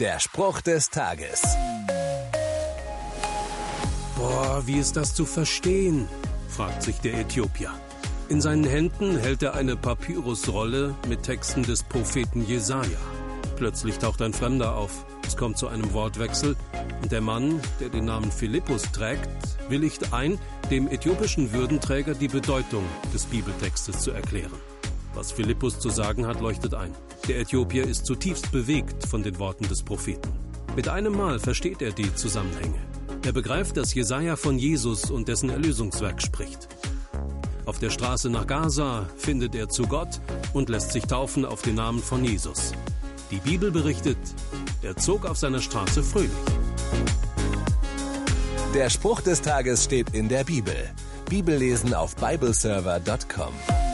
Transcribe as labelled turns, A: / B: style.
A: Der Spruch des Tages.
B: Boah, wie ist das zu verstehen? fragt sich der Äthiopier. In seinen Händen hält er eine Papyrusrolle mit Texten des Propheten Jesaja. Plötzlich taucht ein Fremder auf. Es kommt zu einem Wortwechsel und der Mann, der den Namen Philippus trägt, willigt ein, dem äthiopischen Würdenträger die Bedeutung des Bibeltextes zu erklären. Was Philippus zu sagen hat, leuchtet ein. Der Äthiopier ist zutiefst bewegt von den Worten des Propheten. Mit einem Mal versteht er die Zusammenhänge. Er begreift, dass Jesaja von Jesus und dessen Erlösungswerk spricht. Auf der Straße nach Gaza findet er zu Gott und lässt sich taufen auf den Namen von Jesus. Die Bibel berichtet, er zog auf seiner Straße fröhlich.
A: Der Spruch des Tages steht in der Bibel. Bibellesen auf bibleserver.com.